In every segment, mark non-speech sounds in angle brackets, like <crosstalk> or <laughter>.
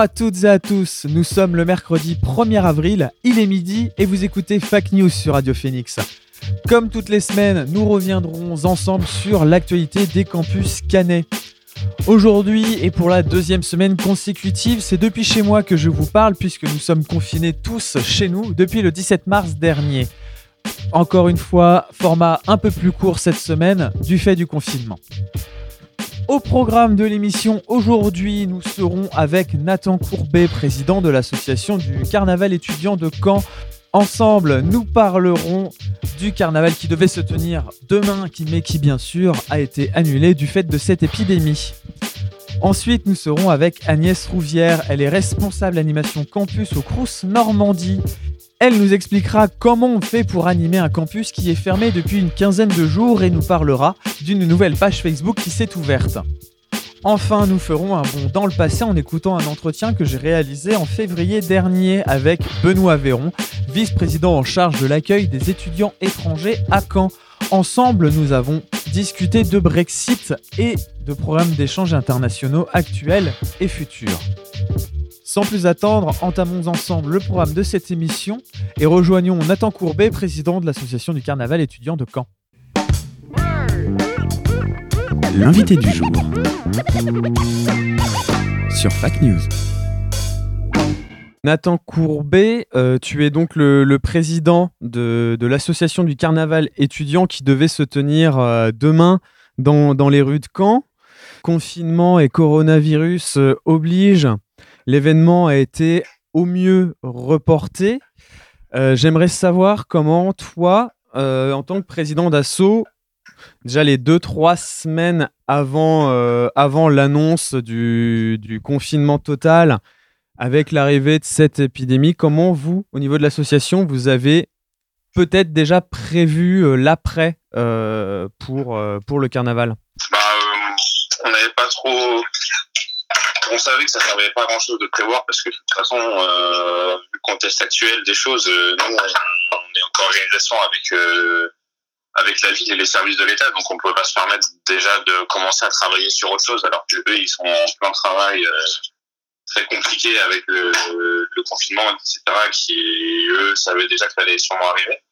À toutes et à tous, nous sommes le mercredi 1er avril, il est midi et vous écoutez Fake News sur Radio Phoenix. Comme toutes les semaines, nous reviendrons ensemble sur l'actualité des campus canais. Aujourd'hui et pour la deuxième semaine consécutive, c'est depuis chez moi que je vous parle puisque nous sommes confinés tous chez nous depuis le 17 mars dernier. Encore une fois, format un peu plus court cette semaine du fait du confinement. Au programme de l'émission aujourd'hui, nous serons avec Nathan Courbet, président de l'association du carnaval étudiant de Caen. Ensemble, nous parlerons du carnaval qui devait se tenir demain, mais qui bien sûr a été annulé du fait de cette épidémie. Ensuite, nous serons avec Agnès Rouvière. Elle est responsable animation campus au Crous Normandie. Elle nous expliquera comment on fait pour animer un campus qui est fermé depuis une quinzaine de jours et nous parlera d'une nouvelle page Facebook qui s'est ouverte. Enfin, nous ferons un bond dans le passé en écoutant un entretien que j'ai réalisé en février dernier avec Benoît Véron, vice-président en charge de l'accueil des étudiants étrangers à Caen. Ensemble, nous avons discuté de Brexit et de programmes d'échanges internationaux actuels et futurs. Sans plus attendre, entamons ensemble le programme de cette émission et rejoignons Nathan Courbet, président de l'association du carnaval étudiant de Caen. L'invité du jour sur Fake News. Nathan Courbet, euh, tu es donc le, le président de, de l'association du carnaval étudiant qui devait se tenir euh, demain dans, dans les rues de Caen. Confinement et coronavirus euh, obligent. L'événement a été au mieux reporté. Euh, J'aimerais savoir comment toi, euh, en tant que président d'assaut, déjà les deux, trois semaines avant, euh, l'annonce du, confinement total, avec l'arrivée de cette épidémie, comment vous, au niveau de l'association, vous avez peut-être déjà prévu l'après pour, le carnaval? Bah, on n'avait pas trop. On savait que ça servait pas à grand chose de prévoir parce que de toute façon, euh, le contexte actuel des choses, euh, on, est en organisation avec, euh, avec la ville et les services de l'État, donc on ne peut pas se permettre déjà de commencer à travailler sur autre chose alors que eux, ils sont en plein travail euh, très compliqué avec le, le confinement, etc., qui, eux, savaient déjà que ça allait sûrement arriver.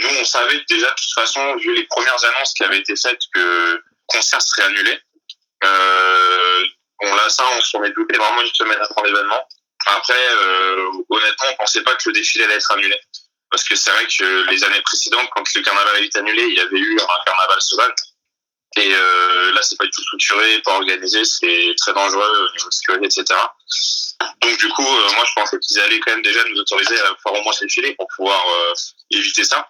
Nous, on savait déjà, de toute façon, vu les premières annonces qui avaient été faites, que le concert serait annulé. Euh, bon, là, ça, on s'en est douté vraiment une semaine avant l'événement. Après, euh, honnêtement, on pensait pas que le défilé allait être annulé. Parce que c'est vrai que les années précédentes, quand le carnaval a été annulé, il y avait eu un carnaval sauvage. Et euh, là, c'est pas du tout structuré, pas organisé, c'est très dangereux au niveau de sécurité, etc. Donc du coup, euh, moi, je pensais qu'ils allaient quand même déjà nous autoriser à faire au moins ce défilé pour pouvoir euh, éviter ça.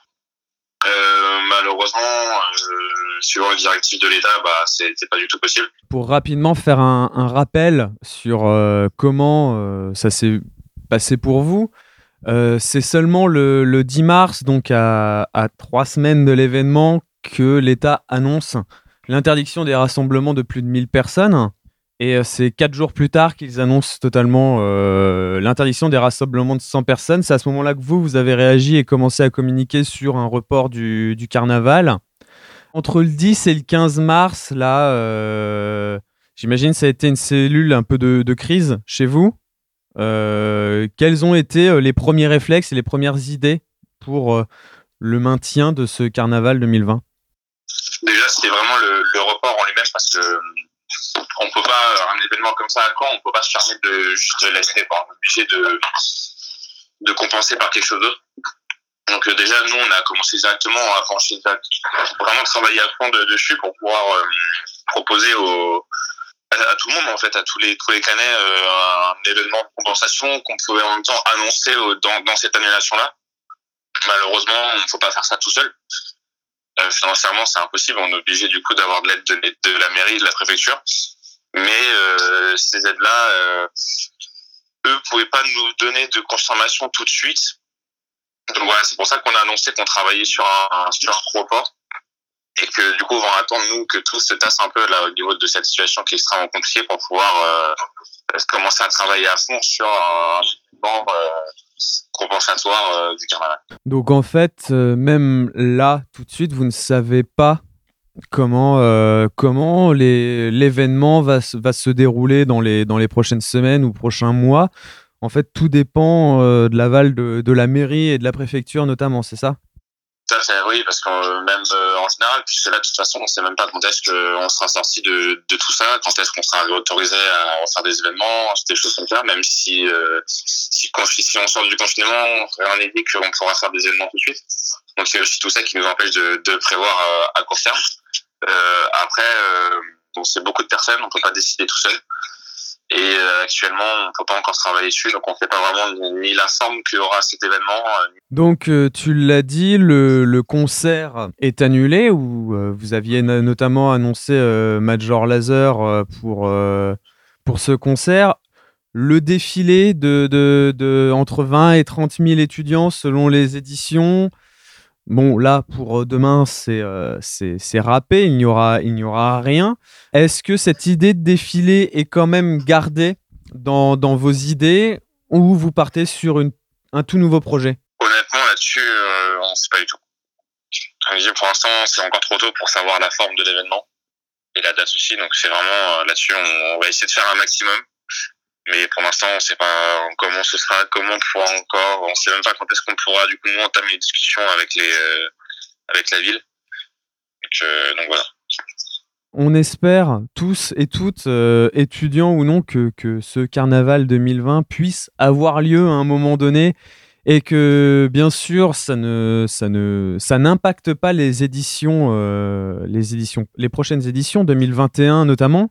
Euh, malheureusement, euh, suivant les directives de l'État, bah, c'était pas du tout possible. Pour rapidement faire un, rappel sur euh, comment euh, ça s'est passé pour vous, c'est seulement le, le 10 mars, donc à, à trois semaines de l'événement, que l'État annonce l'interdiction des rassemblements de plus de 1000 personnes. Et euh, c'est quatre jours plus tard qu'ils annoncent totalement euh, l'interdiction des rassemblements de 100 personnes. C'est à ce moment-là que vous, vous avez réagi et commencé à communiquer sur un report du, carnaval. Entre le 10 et le 15 mars, là, euh, j'imagine ça a été une cellule un peu de, crise chez vous. Euh, quels ont été les premiers réflexes et les premières idées pour le maintien de ce carnaval 2020 Déjà, c'était vraiment le, le report en lui-même parce que on peut pas un événement comme ça à Caen, on peut pas se permettre de juste l'annuler. On est obligé de de compenser par quelque chose d'autre. Donc euh, déjà, nous, on a commencé directement à vraiment travailler à fond de- dessus pour pouvoir euh, proposer au, à, tout le monde, en fait, à tous les, tous les canets, euh, un événement de compensation qu'on pouvait en même temps annoncer dans, dans cette annulation-là. Malheureusement, il ne faut pas faire ça tout seul. Euh, financièrement, c'est impossible. On est obligé du coup d'avoir de l'aide de, la mairie, de la préfecture. Mais euh, ces aides-là, euh, eux pouvaient pas nous donner de confirmation tout de suite. Donc voilà, c'est pour ça qu'on a annoncé qu'on travaillait sur un, un report et que du coup on va attendre nous que tout se tasse un peu au niveau de cette situation qui est extrêmement compliquée pour pouvoir commencer à travailler à fond sur un euh, euh. Donc en fait, euh, même là, tout de suite, vous ne savez pas comment, euh, l'événement va, se- dérouler dans les, prochaines semaines ou prochains mois. En fait, tout dépend de l'aval de, de la mairie et de la préfecture notamment, c'est ça? À oui, parce que euh, même euh, en général, puisque là, de toute façon, on sait même pas quand est-ce qu'on sera sorti de, tout ça, quand est-ce qu'on sera autorisé à faire des événements, des choses comme ça, même si, euh, si, on sort du confinement, rien n'est dit qu'on pourra faire des événements tout de suite. Donc c'est aussi tout ça qui nous empêche de, prévoir euh, à court terme. Après, bon, c'est beaucoup de personnes, on peut pas décider tout seul. Et euh, actuellement, on peut pas encore travailler dessus, donc on sait pas vraiment ni, la forme qu'aura cet événement, euh, Donc, euh, tu l'as dit, le, le concert est annulé ou vous aviez no- notamment annoncé Major Laser pour, pour ce concert. Le défilé de, de, de entre 20 et 30 000 étudiants selon les éditions. Bon, là, pour euh, demain, c'est euh, râpé, il n'y aura, il aura rien. Est-ce que cette idée de défilé est quand même gardée dans, dans vos idées ou vous partez sur une, un tout nouveau projet? Honnêtement, là-dessus, euh, on sait pas du tout. Pour l'instant, c'est encore trop tôt pour savoir la forme de l'événement et la date aussi. Donc, c'est vraiment euh, là-dessus, on va essayer de faire un maximum. Mais pour l'instant, on sait pas comment ce sera, comment on pourra encore. On sait même pas quand est-ce qu'on pourra du coup nous entamer les discussions avec les euh, avec la ville. Donc, euh, donc voilà. On espère tous et toutes, euh, étudiants ou non, que, que ce carnaval 2020 puisse avoir lieu à un moment donné et que, bien sûr, ça ne, ça ne, ça n'impacte pas les éditions, les éditions, les prochaines éditions 2021 notamment.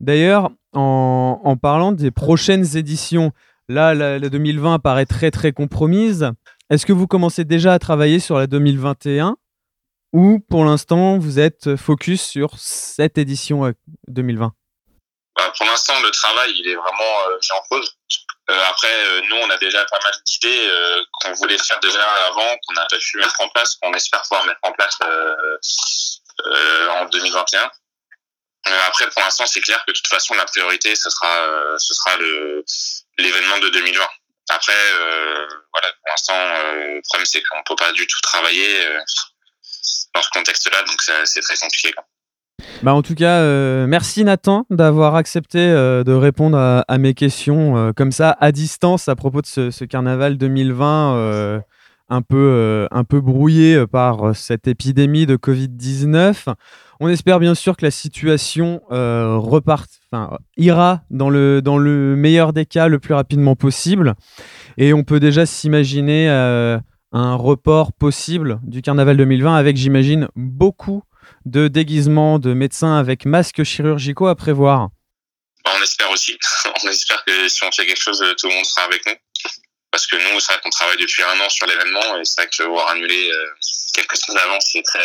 D'ailleurs, en, parlant des prochaines éditions, là, la, la 2020 paraît très très compromise. Est-ce que vous commencez déjà à travailler sur la 2021 ou pour l'instant vous êtes focus sur cette édition euh, 2020 Bah, pour l'instant, le travail, il est vraiment euh, mis en pause. Euh, après, euh, nous, on a déjà pas mal d'idées euh, qu'on voulait faire déjà avant, qu'on n'a pas pu mettre en place, qu'on espère pouvoir mettre en place euh, euh, en 2021. Euh, après, pour l'instant, c'est clair que de toute façon, la priorité, ce sera, euh, ce sera l'événement de 2020. Après, euh, voilà, pour l'instant, le problème, c'est qu'on peut pas du tout travailler dans ce contexte-là, donc c'est très compliqué. quoi. Bah en tout cas, merci Nathan d'avoir accepté de répondre à, mes questions comme ça à distance à propos de ce, carnaval 2020 euh, un peu euh, un peu brouillé euh, par euh, cette épidémie de Covid-19. On espère bien sûr que la situation reparte, ira dans le dans le meilleur des cas le plus rapidement possible. Et on peut déjà s'imaginer un report possible du carnaval 2020 avec, j'imagine, beaucoup de déguisements de médecins avec masques chirurgicaux à prévoir. Bah, on espère aussi. <laughs> on espère que si on fait quelque chose, tout le monde sera avec nous. Parce que nous, c'est vrai qu'on travaille depuis un an sur l'événement et c'est vrai que voir annuler euh, quelques semaines avant, c'est très,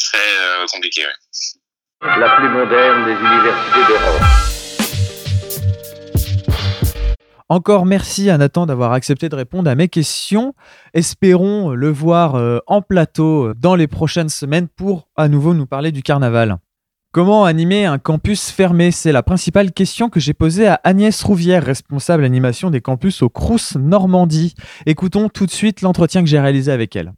très euh, compliqué. ouais. La plus moderne des universités d'Europe. Encore merci à Nathan d'avoir accepté de répondre à mes questions. Espérons le voir euh, en plateau dans les prochaines semaines pour à nouveau nous parler du carnaval. Comment animer un campus fermé? C'est la principale question que j'ai posée à Agnès Rouvière, responsable animation des campus au Crous Normandie. Écoutons tout de suite l'entretien que j'ai réalisé avec elle.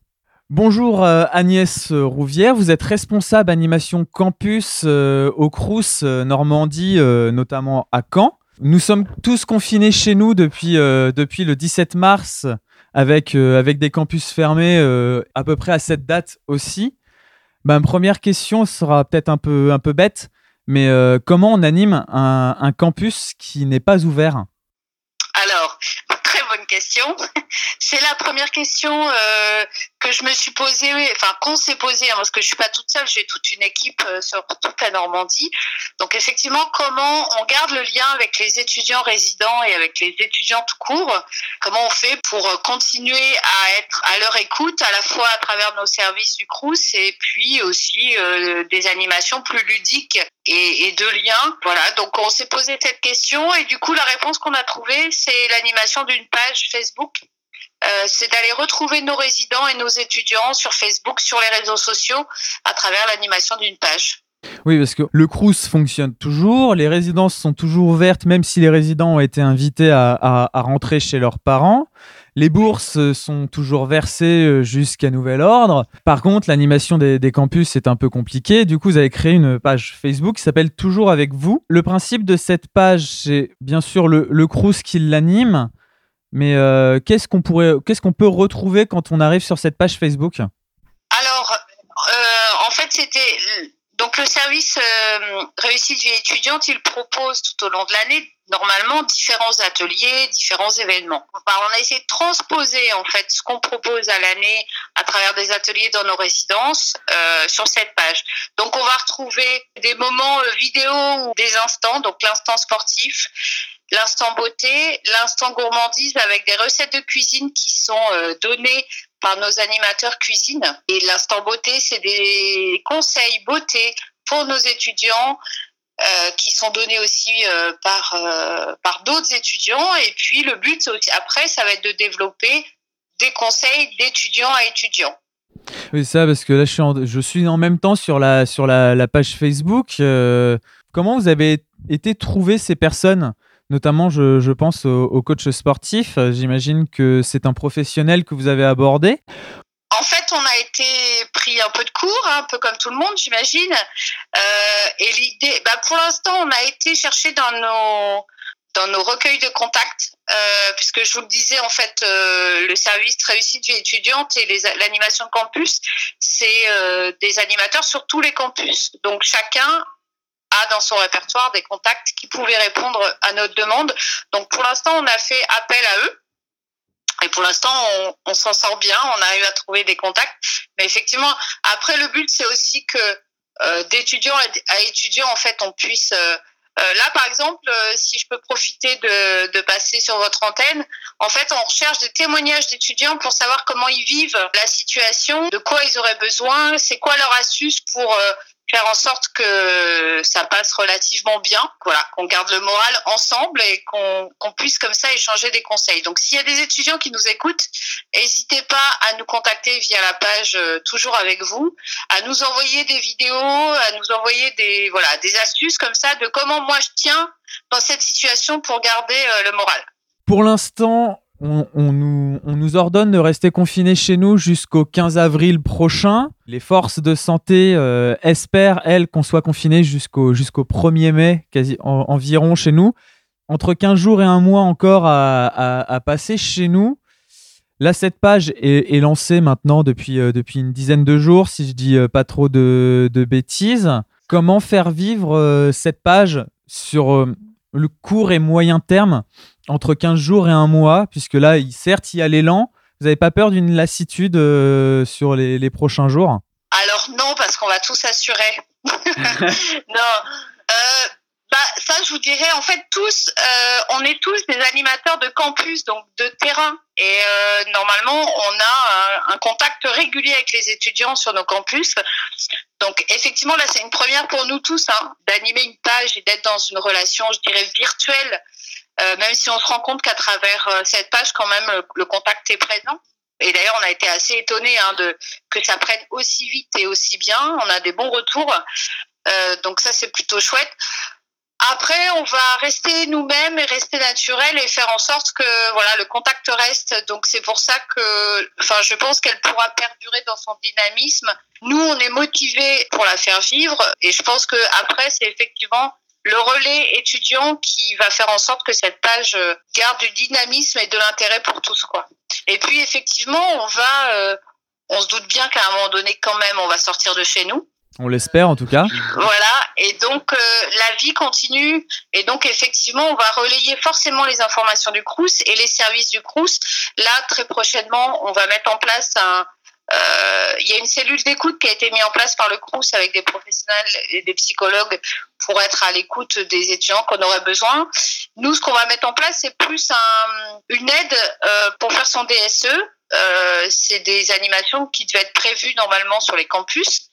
Bonjour euh, Agnès Rouvière, vous êtes responsable animation campus euh, au Crous euh, Normandie, notamment à Caen. Nous sommes tous confinés chez nous depuis, le 17 mars avec, des campus fermés à peu près à cette date aussi. Ma première question sera peut-être un peu, un peu bête, mais euh, comment on anime un, un campus qui n'est pas ouvert? Alors, <laughs> très bonne question. C'est la première question euh, que je me suis posée, enfin qu'on s'est posé, hein, parce que je suis pas toute seule, j'ai toute une équipe euh, sur toute la Normandie. Donc effectivement, comment on garde le lien avec les étudiants résidents et avec les étudiants tout court? Comment on fait pour euh, continuer à être à leur écoute, à la fois à travers nos services du Crous et puis aussi euh, des animations plus ludiques et de liens? Voilà, donc on s'est posé cette question et du coup la réponse qu'on a trouvée, c'est l'animation d'une page Facebook euh, c'est d'aller retrouver nos résidents et nos étudiants sur Facebook, sur les réseaux sociaux, à travers l'animation d'une page. Oui, parce que le Crous fonctionne toujours, les résidences sont toujours ouvertes, même si les résidents ont été invités à, rentrer chez leurs parents. Les bourses sont toujours versées euh, jusqu'à nouvel ordre. Par contre, l'animation des, campus est un peu compliquée. Du coup, vous avez créé une page Facebook qui s'appelle Toujours avec vous. Le principe de cette page, c'est bien sûr le, le qui l'anime. Mais euh, qu'est-ce qu'on pourrait, qu'est-ce qu'on peut retrouver quand on arrive sur cette page Facebook? Alors, euh, en fait, c'était donc le service euh, réussite vie étudiante, il propose tout au long de l'année normalement différents ateliers, différents événements. On a essayé de transposer en fait ce qu'on propose à l'année à travers des ateliers dans nos résidences sur cette page. Donc, on va retrouver des moments vidéo ou des instants, donc l'instant sportif, l'instant beauté, l'instant gourmandise avec des recettes de cuisine qui sont euh, données par nos animateurs cuisine. Et l'instant beauté, c'est des conseils beauté pour nos étudiants euh, qui sont donnés aussi euh, par, par d'autres étudiants. Et puis le but, après, ça va être de développer des conseils d'étudiants à étudiants. Oui, ça, parce que là, je suis en, je suis en même temps sur la, sur la, page Facebook. Comment vous avez été trouver ces personnes? Notamment, je, pense au, coach sportif. Euh, J'imagine que c'est un professionnel que vous avez abordé. En fait, on a été pris un peu de cours, hein, un peu comme tout le monde, j'imagine. Euh, et l'idée, bah, pour l'instant, on a été chercher dans nos dans nos recueils de contacts, euh, puisque je vous le disais, en fait, le service réussite vie étudiante et l'animation de campus, c'est des animateurs sur tous les campus. Donc chacun a dans son répertoire des contacts qui pouvaient répondre à notre demande. Donc pour l'instant, on a fait appel à eux. Et pour l'instant, on, s'en sort bien, on arrive à trouver des contacts. Mais effectivement, après, le but, c'est aussi que euh, d'étudiant à, étudiant, en fait, on puisse... euh, euh, là, par exemple, euh, si je peux profiter de, de passer sur votre antenne, en fait, on recherche des témoignages d'étudiants pour savoir comment ils vivent la situation, de quoi ils auraient besoin, c'est quoi leur astuce pour faire en sorte que ça passe relativement bien, voilà, qu'on garde le moral ensemble et qu'on puisse comme ça échanger des conseils. Donc, s'il y a des étudiants qui nous écoutent, n'hésitez pas à nous contacter via la page euh, Toujours avec vous, à nous envoyer des vidéos, à nous envoyer des voilà des astuces comme ça de comment moi je tiens dans cette situation pour garder euh, le moral. Pour l'instant, on, nous, on nous ordonne de rester confinés chez nous jusqu'au 15 avril prochain. Les forces de santé euh, espèrent, elles, qu'on soit confinés jusqu'au jusqu'au 1er mai, environ chez nous. Entre 15 jours et un mois encore à, passer chez nous. Là, cette page est, lancée maintenant depuis, euh, depuis une dizaine de jours, si je dis euh, pas trop de, bêtises. Comment faire vivre cette page sur le court et moyen terme? Entre 15 jours et un mois, puisque là, il- certes, il y a l'élan. Vous n'avez pas peur d'une lassitude euh, sur les, les prochains jours? Alors non, parce qu'on va tous assurer. <laughs> non. Euh, bah, ça, je vous dirais, en fait, tous, euh, on est tous des animateurs de campus, donc de terrain. Et euh, normalement, on a un, un contact régulier avec les étudiants sur nos campus. Donc, effectivement, là, c'est une première pour nous tous, hein, d'animer une page et d'être dans une relation, je dirais, virtuelle, euh, même si on se rend compte qu'à travers euh, cette page, quand même, le, le contact est présent. Et d'ailleurs, on a été assez étonnés hein, de que ça prenne aussi vite et aussi bien. On a des bons retours. Euh, donc ça, c'est plutôt chouette. Après, on va rester nous-mêmes et rester naturel et faire en sorte que voilà le contact reste. Donc c'est pour ça que, enfin, je pense qu'elle pourra perdurer dans son dynamisme. Nous, on est motivés pour la faire vivre et je pense que après, c'est effectivement le relais étudiant qui va faire en sorte que cette page euh, garde du dynamisme et de l'intérêt pour tous, quoi. Et puis effectivement, on va, euh, on se doute bien qu'à un moment donné, quand même, on va sortir de chez nous. On l'espère en tout cas. Voilà, et donc euh, la vie continue, et donc effectivement, on va relayer forcément les informations du Crous et les services du Crous. Là, très prochainement, on va mettre en place un, il y a une cellule d'écoute qui a été mise en place par le CRUS avec des professionnels et des psychologues pour être à l'écoute des étudiants qu'on aurait besoin. Nous, ce qu'on va mettre en place, c'est plus un, une aide euh, pour faire son DSE. Euh, c'est des animations qui devaient être prévues normalement sur les campus.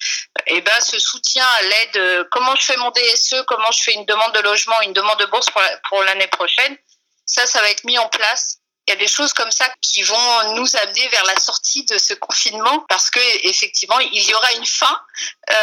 Et ben, ce soutien à l'aide, euh, comment je fais mon DSE, comment je fais une demande de logement, une demande de bourse pour l'année prochaine, ça, ça va être mis en place. Y a des choses comme ça qui vont nous amener vers la sortie de ce confinement parce que effectivement, il y aura une fin euh,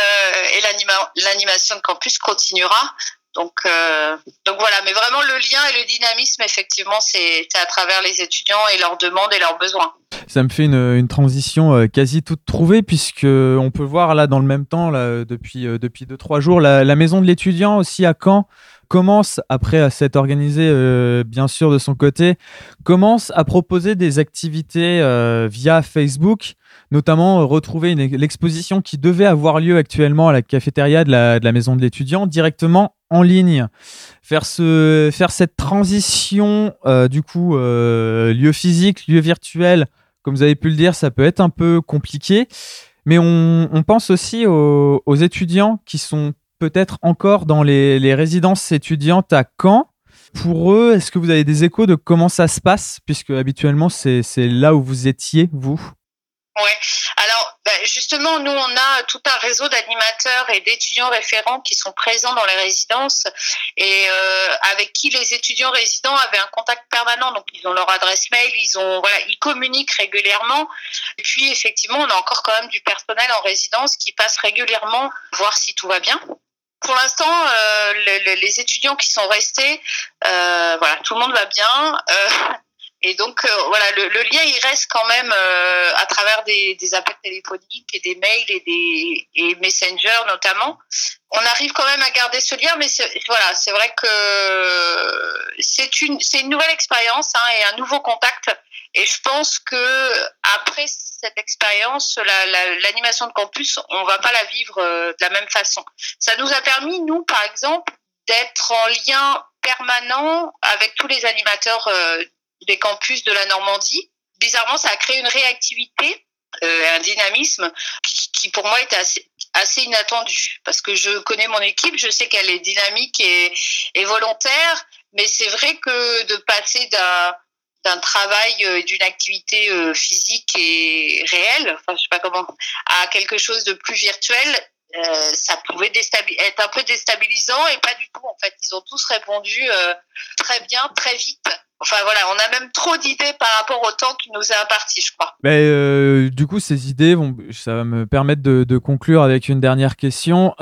et l'anima- l'animation de campus continuera. Donc, euh, donc voilà, mais vraiment le lien et le dynamisme, effectivement, c'est à travers les étudiants et leurs demandes et leurs besoins. Ça me fait une, une transition euh, quasi toute trouvée puisque on peut voir là dans le même temps là, depuis euh, depuis deux trois jours la, maison de l'étudiant aussi à Caen commence après s'être organisée bien sûr de son côté commence à proposer des activités euh, via Facebook notamment euh, retrouver l'exposition qui devait avoir lieu actuellement à la cafétéria de la, maison de l'étudiant directement en ligne faire ce faire cette transition euh, du coup lieu physique lieu virtuel comme vous avez pu le dire, ça peut être un peu compliqué. Mais on, pense aussi aux, étudiants qui sont peut-être encore dans les résidences étudiantes à Caen. Pour eux, est-ce que vous avez des échos de comment ça se passe Puisque habituellement, c'est là où vous étiez, vous? Ouais. Alors, bah, justement, nous, on a tout un réseau d'animateurs et d'étudiants référents qui sont présents dans les résidences et euh, avec qui les étudiants résidents avaient un contact permanent. Donc, ils ont leur adresse mail, ils ont, voilà, ils communiquent régulièrement. Et puis, effectivement, on a encore quand même du personnel en résidence qui passe régulièrement voir si tout va bien. Pour l'instant, euh, le- le- les étudiants qui sont restés, euh, voilà, tout le monde va bien. Euh, et donc, euh, voilà, le, le lien, il reste quand même euh, à travers des, des appels téléphoniques et des mails et des et Messenger notamment. On arrive quand même à garder ce lien, mais voilà, c'est vrai que c'est une c'est une nouvelle expérience hein, et un nouveau contact. Et je pense que après cette expérience, la- la- l'animation de campus, on va pas la vivre euh, de la même façon. Ça nous a permis, nous, par exemple, d'être en lien permanent avec tous les animateurs euh, des campus de la Normandie. Bizarrement, ça a créé une réactivité, euh, un dynamisme qui, pour moi était assez, inattendu parce que je connais mon équipe, je sais qu'elle est dynamique et volontaire, mais c'est vrai que de passer d'un d'un travail euh, d'une activité euh, physique et réelle, enfin je sais pas comment, à quelque chose de plus virtuel, euh, ça pouvait être un peu déstabilisant et pas du tout en fait. Ils ont tous répondu très bien, très vite. Enfin voilà, on a même trop d'idées par rapport au temps qui nous est imparti, je crois. Mais, du coup, ces idées, vont, ça va me permettre de, conclure avec une dernière question.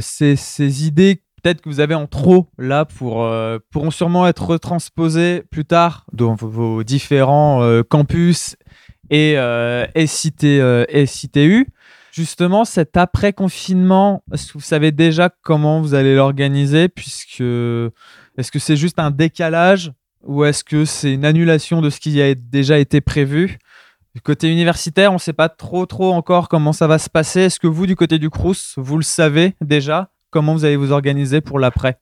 Ces idées, peut-être que vous avez en trop là, pour, euh, pourront sûrement être retransposées plus tard dans vos, différents euh, campus et, euh, SIT, euh, SITU. Justement, cet après-confinement, est-ce que vous savez déjà comment vous allez l'organiser? Puisque est-ce que c'est juste un décalage ou est-ce que c'est une annulation de ce qui a déjà été prévu? Du côté universitaire, on ne sait pas trop trop encore comment ça va se passer. Est-ce que vous, du côté du Crous, vous le savez déjà? Comment vous allez vous organiser pour l'après?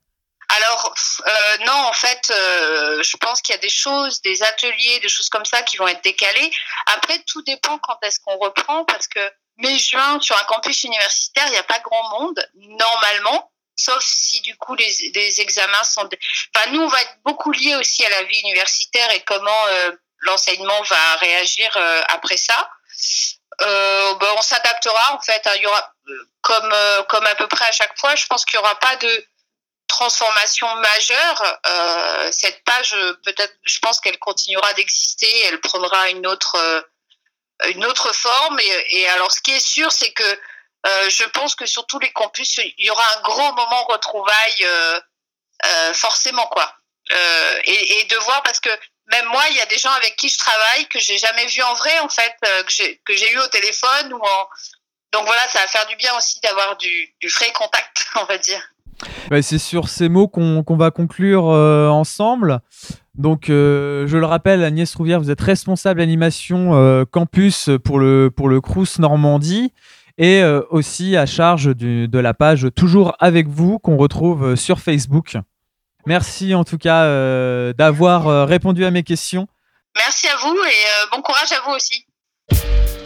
Alors, euh, non, en fait, euh, je pense qu'il y a des choses, des ateliers, des choses comme ça qui vont être décalées. Après, tout dépend quand est-ce qu'on reprend, parce que mai-juin, sur un campus universitaire, il n'y a pas grand monde, normalement, sauf si du coup les, examens sont... Enfin, nous, on va être beaucoup liés aussi à la vie universitaire et comment euh, l'enseignement va réagir après ça. Ben, on s'adaptera en fait. hein. Il y aura, comme, euh, comme à peu près à chaque fois, je pense qu'il n'y aura pas de transformation majeure. Euh, cette page, peut-être, je pense qu'elle continuera d'exister. Elle prendra une autre, euh, une autre forme. Et, alors, ce qui est sûr, c'est que je pense que sur tous les campus, il y aura un grand moment retrouvailles, euh, forcément, quoi. Et, de voir, parce que même moi, il y a des gens avec qui je travaille que j'ai jamais vu en vrai, en fait, que j'ai eu au téléphone ou en. Donc voilà, ça va faire du bien aussi d'avoir du, du vrai contact, <laughs> on va dire. Bah, C'est sur ces mots qu'on va conclure euh, ensemble. Donc, euh, je le rappelle, Agnès Rouvière, vous êtes responsable animation euh, campus pour le, pour le Crous Normandie et aussi à charge du- de la page Toujours avec vous qu'on retrouve sur Facebook. Merci en tout cas d'avoir répondu à mes questions. Merci à vous et bon courage à vous aussi.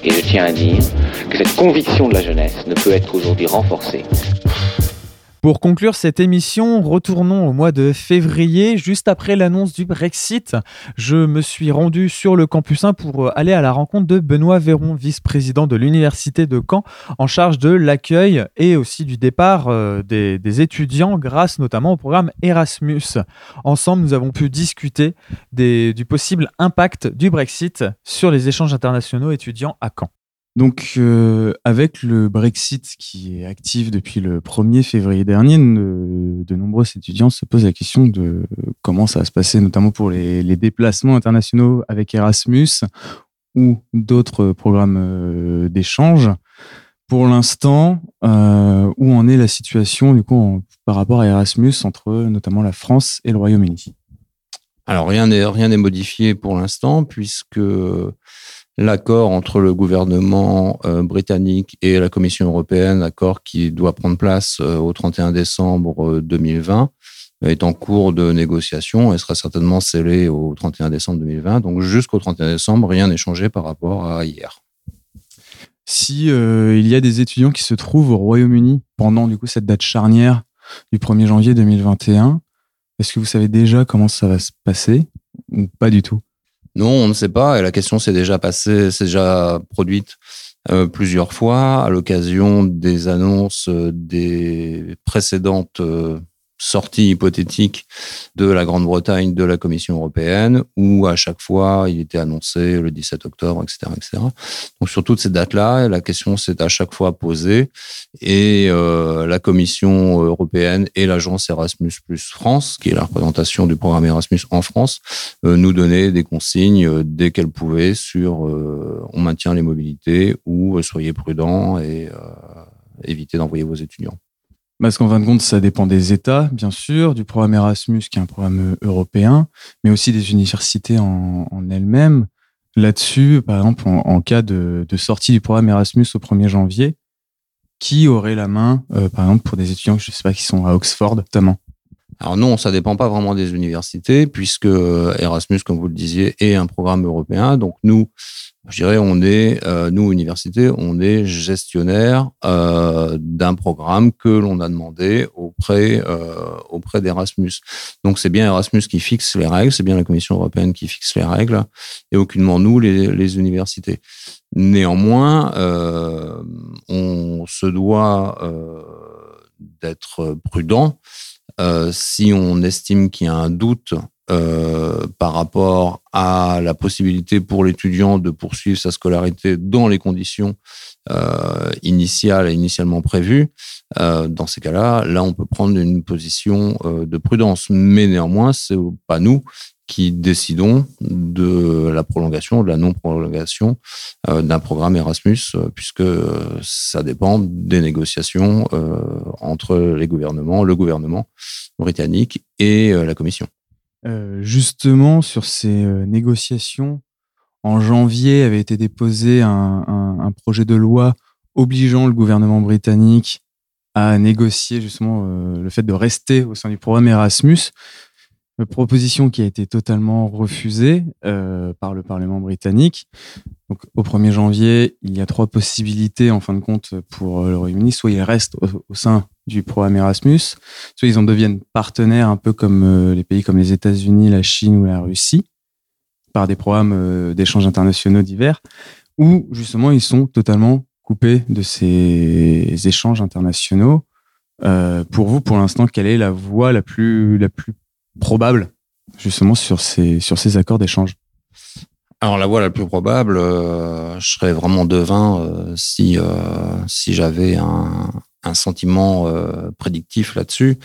Et je tiens à dire que cette conviction de la jeunesse ne peut être aujourd'hui renforcée Pour conclure cette émission, retournons au mois de février, juste après l'annonce du Brexit. Je me suis rendu sur le campus 1 pour aller à la rencontre de Benoît Véron, vice-président de l'Université de Caen, en charge de l'accueil et aussi du départ euh, des, étudiants grâce notamment au programme Erasmus. Ensemble, nous avons pu discuter du possible impact du Brexit sur les échanges internationaux étudiants à Caen. Donc, euh, avec le Brexit qui est actif depuis le 1er février dernier, de nombreux étudiants se posent la question de comment ça va se passer, notamment pour les, déplacements internationaux avec Erasmus ou d'autres programmes euh, d'échange. Pour l'instant, euh, où en est la situation du coup par rapport à Erasmus entre notamment la France et le Royaume-Uni? Alors rien n'est rien n'est modifié pour l'instant puisque l'accord entre le gouvernement euh, britannique et la Commission européenne, accord qui doit prendre place euh, au 31 décembre euh, 2020, est en cours de négociation et sera certainement scellé au 31 décembre 2020. Donc jusqu'au 31 décembre, rien n'est changé par rapport à hier. si euh, il y a des étudiants qui se trouvent au Royaume-Uni pendant du coup cette date charnière du 1er janvier 2021, est-ce que vous savez déjà comment ça va se passer ou pas du tout? Non, on ne sait pas. Et la question s'est déjà passée, s'est déjà produite euh, plusieurs fois à l'occasion des annonces euh, des précédentes euh, sorties hypothétiques de la Grande-Bretagne de la Commission européenne, où à chaque fois il était annoncé le 17 octobre, etc., etc. Donc sur toutes ces dates-là, la question s'est à chaque fois posée et euh, la Commission européenne et l'agence Erasmus Plus France, qui est la représentation du programme Erasmus en France, euh, nous donner des consignes euh, dès qu'elles pouvaient sur euh, on maintient les mobilités ou euh, soyez prudents et évitez d'envoyer vos étudiants. Parce qu'en fin de compte, ça dépend des États, bien sûr, du programme Erasmus, qui est un programme européen, mais aussi des universités en, elles-mêmes. Là-dessus, par exemple, en, cas de, de sortie du programme Erasmus au 1er janvier, qui aurait la main, euh, par exemple, pour des étudiants, je ne sais pas, qui sont à Oxford, notamment? Alors non, ça dépend pas vraiment des universités, puisque euh, Erasmus, comme vous le disiez, est un programme européen. Donc nous, je dirais, on est, euh, nous, universités, on est gestionnaire euh, d'un programme que l'on a demandé auprès, euh, auprès d'Erasmus. Donc c'est bien Erasmus qui fixe les règles, c'est bien la Commission européenne qui fixe les règles, et aucunement nous, les, les universités. Néanmoins, euh, on se doit euh, d'être prudent euh, si on estime qu'il y a un doute euh, par rapport à la possibilité pour l'étudiant de poursuivre sa scolarité dans les conditions euh, initiales et initialement prévues, euh, dans ces cas-là, là, on peut prendre une position de prudence. Mais néanmoins, c'est pas nous qui décidons de la prolongation ou de la non-prolongation d'un programme Erasmus, puisque ça dépend des négociations entre les gouvernements, le gouvernement britannique et la Commission. Euh, justement, sur ces euh, négociations, en janvier avait été déposé un, projet de loi obligeant le gouvernement britannique à négocier justement euh, le fait de rester au sein du programme Erasmus. Proposition qui a été totalement refusée euh, par le Parlement britannique. Donc, au 1er janvier, il y a trois possibilités en fin de compte pour euh, le Royaume-Uni. Soit ils restent au, au sein du programme Erasmus, soit ils en deviennent partenaires un peu comme euh, les pays comme les États-Unis, la Chine ou la Russie, par des programmes euh, d'échanges internationaux divers, ou justement ils sont totalement coupés de ces échanges internationaux. Euh, pour vous, pour l'instant, quelle est la voie la plus, la plus probable justement sur ces, sur ces accords d'échange Alors la voie la plus probable, euh, je serais vraiment devin euh, si euh, si j'avais un, un sentiment euh, prédictif là-dessus.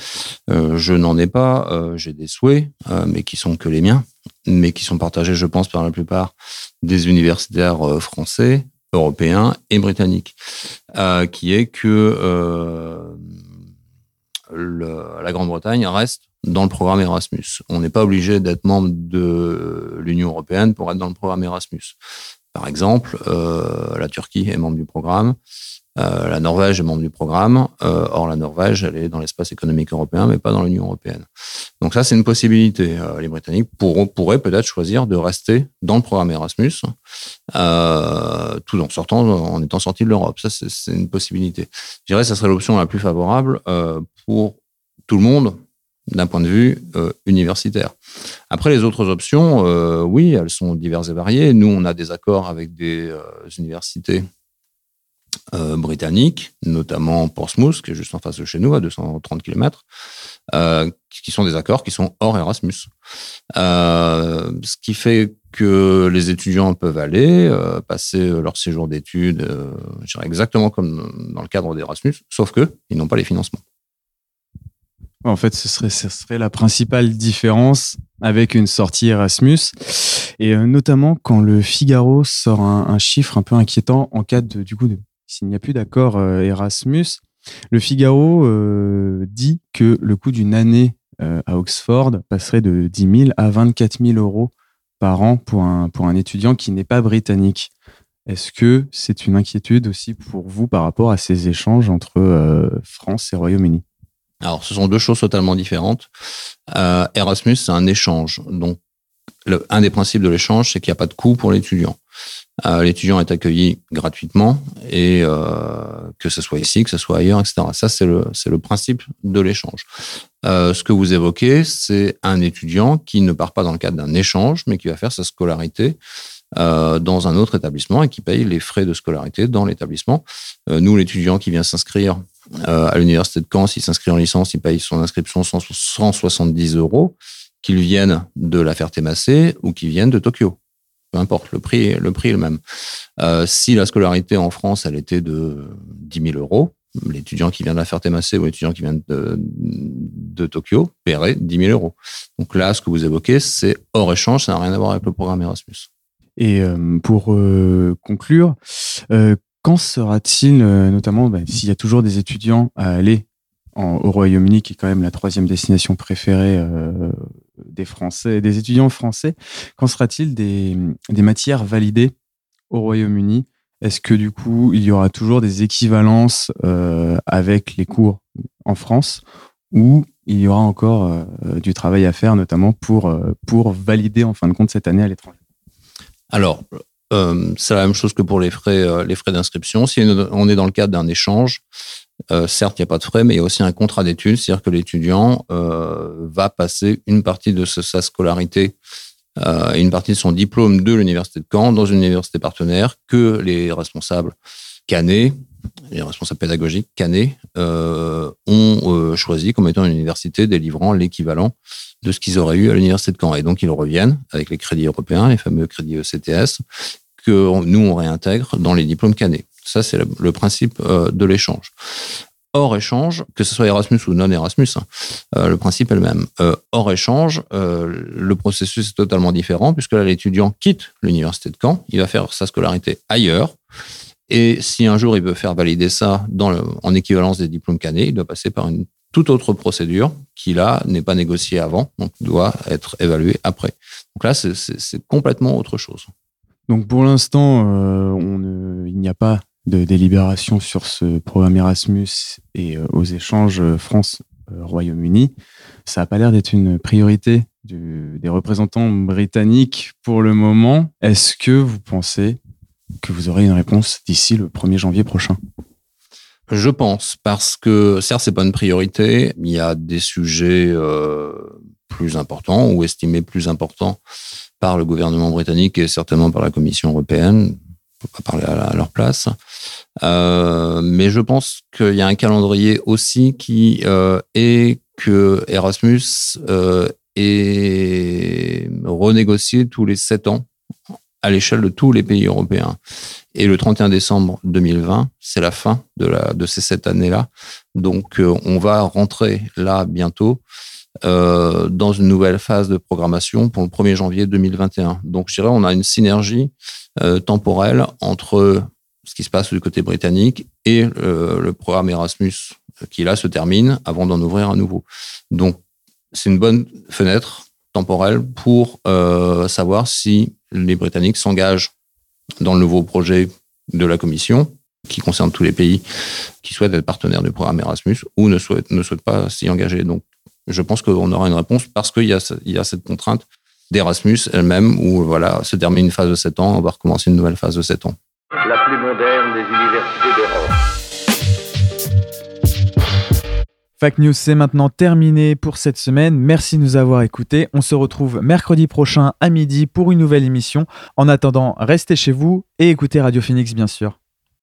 Euh, je n'en ai pas. euh, J'ai des souhaits, euh, mais qui sont que les miens, mais qui sont partagés, je pense, par la plupart des universitaires euh, français, européens et britanniques, euh, qui est que euh, le- la Grande-Bretagne reste dans le programme Erasmus. On n'est pas obligé d'être membre de l'Union européenne pour être dans le programme Erasmus. Par exemple, euh, la Turquie est membre du programme, Euh, la Norvège est membre du programme. Euh, or, la Norvège, elle est dans l'espace économique européen, mais pas dans l'Union europééenne. Donc ça, c'est une possibilité. Euh, les Britanniques pourront, pourraient peut-être choisir de rester dans le programme Erasmus, euh, tout en sortant, en étant sortis de l'Europe. Ça, c'est c'est une possibilité. Je dirais que ça serait l'option la plus favorable euh, pour tout le monde d'un point de vue euh, universitaire. Après, les autres options, euh, oui, elles sont diverses et variées. Nous, on a des accords avec des euh, universités britanniques, notamment Portsmouth, qui est juste en face de chez nous, à 230 km, qui sont des accords qui sont hors Erasmus. Ce qui fait que les étudiants peuvent aller passer leur séjour d'études, exactement comme dans le cadre d'Erasmus, sauf que ils n'ont pas les financements. En fait, ce serait, la principale différence avec une sortie Erasmus. Et euh, notamment quand le Figaro sort un, chiffre un peu inquiétant en cas de, du coup, s'il n'y a plus d'accord euh, Erasmus, le Figaro euh, dit que le coût d'une année à Oxford passerait de 10 000 à 24 000 euros par an pour un, étudiant qui n'est pas britannique. Est-ce que c'est une inquiétude aussi pour vous par rapport à ces échanges entre France et Royaume-Uni? Alors, ce sont deux choses totalement différentes. Euh, Erasmus, c'est un échange. Donc, un des principes de l'échange, c'est qu'il n'y a pas de coût pour l'étudiant. Euh, l'étudiant est accueilli gratuitement et euh, que ce soit ici, que ce soit ailleurs, etc. Ça, c'est le, c'est le principe de l'échange. Ce que vous évoquez, c'est un étudiant qui ne part pas dans le cadre d'un échange, mais qui va faire sa scolarité dans un autre établissement et qui paye les frais de scolarité dans l'établissement. Nous, l'étudiant qui vient s'inscrire euh, à l'université de Caen, s'il s'inscrit en licence, il paye son inscription 100 170 euros, qu'il vienne de la Ferté-Massé ou qu'il vienne de Tokyo. Peu importe, le prix, le prix est le même. Euh, si la scolarité en France, elle était de 10 000 euros, l'étudiant qui vient de la Ferté-Massé ou l'étudiant qui vient de, de Tokyo paierait 10 000 euros. Donc là, ce que vous évoquez, c'est hors échange, ça n'a rien à voir avec le programme Erasmus. Et euh, pour euh, conclure, euh, quand sera-t-il, euh, notamment bah, s'il y a toujours des étudiants à aller au Royaume-Uni, qui est quand même la troisième destination préférée euh, des Français, des étudiants français, quand sera-t-il des, matières validées au Royaume-Uni? Est-ce que du coup, il y aura toujours des équivalences euh, avec les cours en France ou il y aura encore du travail à faire, notamment pour, pour valider en fin de compte cette année à l'étranger? Alors, c'est la même chose que pour les frais, euh, d'inscription. Si on est dans le cadre d'un échange, euh, certes, il n'y a pas de frais, mais il y a aussi un contrat d'études, c'est-à-dire que l'étudiant euh, va passer une partie de sa scolarité euh, une partie de son diplôme de l'université de Caen dans une université partenaire que les responsables canés, les responsables pédagogiques canés, euh, ont euh, choisi comme étant une université délivrant l'équivalent de ce qu'ils auraient eu à l'université de Caen. Et donc, ils reviennent avec les crédits européens, les fameux crédits ECTS, que nous, on réintègre dans les diplômes canés. Ça, c'est le, principe euh, de l'échange. Hors échange, que ce soit Erasmus ou non Erasmus, hein, euh, le principe est le même. Euh, hors échange, le processus est totalement différent puisque là, l'étudiant quitte l'université de Caen, il va faire sa scolarité ailleurs. Et si un jour il veut faire valider ça en équivalence des diplômes canés, il doit passer par une toute autre procédure qui là n'est pas négociée avant, donc doit être évaluée après. Donc là, c'est complètement autre chose. Donc pour l'instant, euh, il n'y a pas de délibération sur ce programme Erasmus et euh, aux échanges euh, France-Royaume-Uni. Ça n'a pas l'air d'être une priorité des représentants britanniques pour le moment. Est-ce que vous pensez que vous aurez une réponse d'ici le 1er janvier prochain? Je pense, parce que certes, c'est pas une priorité. Il y a des sujets plus importants ou estimés plus importants par le gouvernement britannique et certainement par la Commission européenne. On peut pas parler à, leur place. Euh, mais je pense qu'il y a un calendrier aussi qui euh, est que Erasmus euh, est renégocié tous les sept ans à l'échelle de tous les pays européens. Et le 31 décembre 2020, c'est la fin de, ces sept années-là. Donc, on va rentrer là bientôt euh, dans une nouvelle phase de programmation pour le 1er janvier 2021. Donc, je dirais, on a une synergie euh, temporelle entre ce qui se passe du côté britannique et euh, le programme Erasmus qui là se termine avant d'en ouvrir un nouveau. Donc, c'est une bonne fenêtre temporelle pour savoir si les Britanniques s'engagent dans le nouveau projet de la Commission qui concerne tous les pays qui souhaitent être partenaires du programme Erasmus ou ne souhaitent, ne souhaitent pas s'y engager. Donc, je pense qu'on aura une réponse parce qu'il y a, il y a cette contrainte d'Erasmus elle-même où voilà, se termine une phase de 7 ans, on va recommencer une nouvelle phase de 7 ans. La plus moderne des universités d'Europe. Fac News, c'est maintenant terminé pour cette semaine. Merci de nous avoir écoutés. On se retrouve mercredi prochain à midi pour une nouvelle émission. En attendant, restez chez vous et écoutez Radio Phoenix, bien sûr.